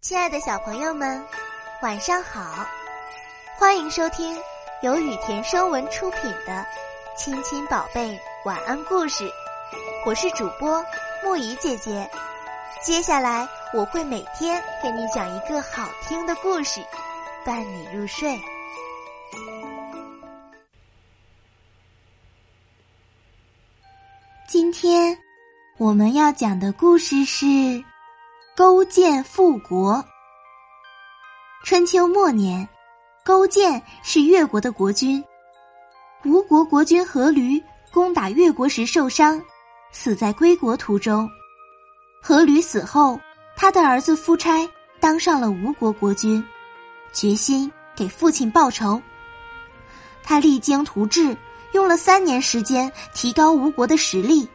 亲爱的小朋友们，晚上好！欢迎收听由雨田声文出品的《亲亲宝贝晚安故事》，我是主播木怡姐姐。接下来我会每天给你讲一个好听的故事，伴你入睡。今天我们要讲的故事是。勾践复国。春秋末年，勾践是越国的国君。吴国国君阖闾攻打越国时受伤，死在归国途中。阖闾死后，他的儿子夫差当上了吴国国君，决心给父亲报仇。他励精图治，用了三年时间提高吴国的实力，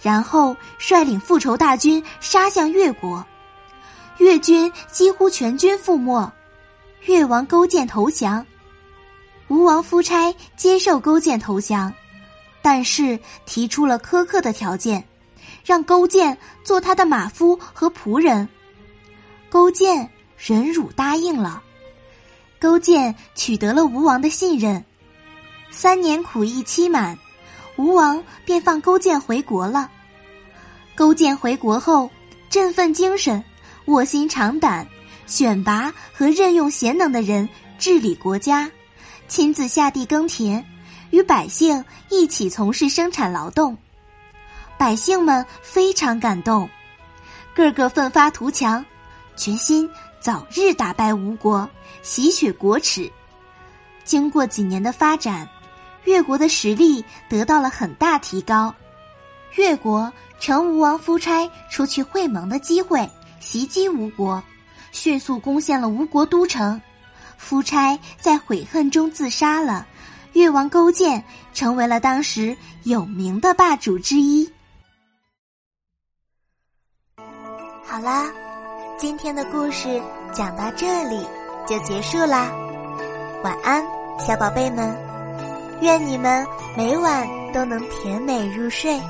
然后率领复仇大军杀向越国。越军几乎全军覆没，越王勾践投降。吴王夫差接受勾践投降，但是提出了苛刻的条件，让勾践做他的马夫和仆人。勾践忍辱答应了。勾践取得了吴王的信任，三年苦役期满，吴王便放勾践回国了。勾践回国后，振奋精神。卧薪尝胆，选拔和任用贤能的人治理国家，亲自下地耕田，与百姓一起从事生产劳动。百姓们非常感动，个个奋发图强，决心早日打败吴国，洗雪国耻。经过几年的发展，越国的实力得到了很大提高，越国成吴王夫差出去会盟的机会。袭击吴国，迅速攻陷了吴国都城。夫差在悔恨中自杀了，越王勾践成为了当时有名的霸主之一。好啦，今天的故事讲到这里就结束啦，晚安，小宝贝们，愿你们每晚都能甜美入睡。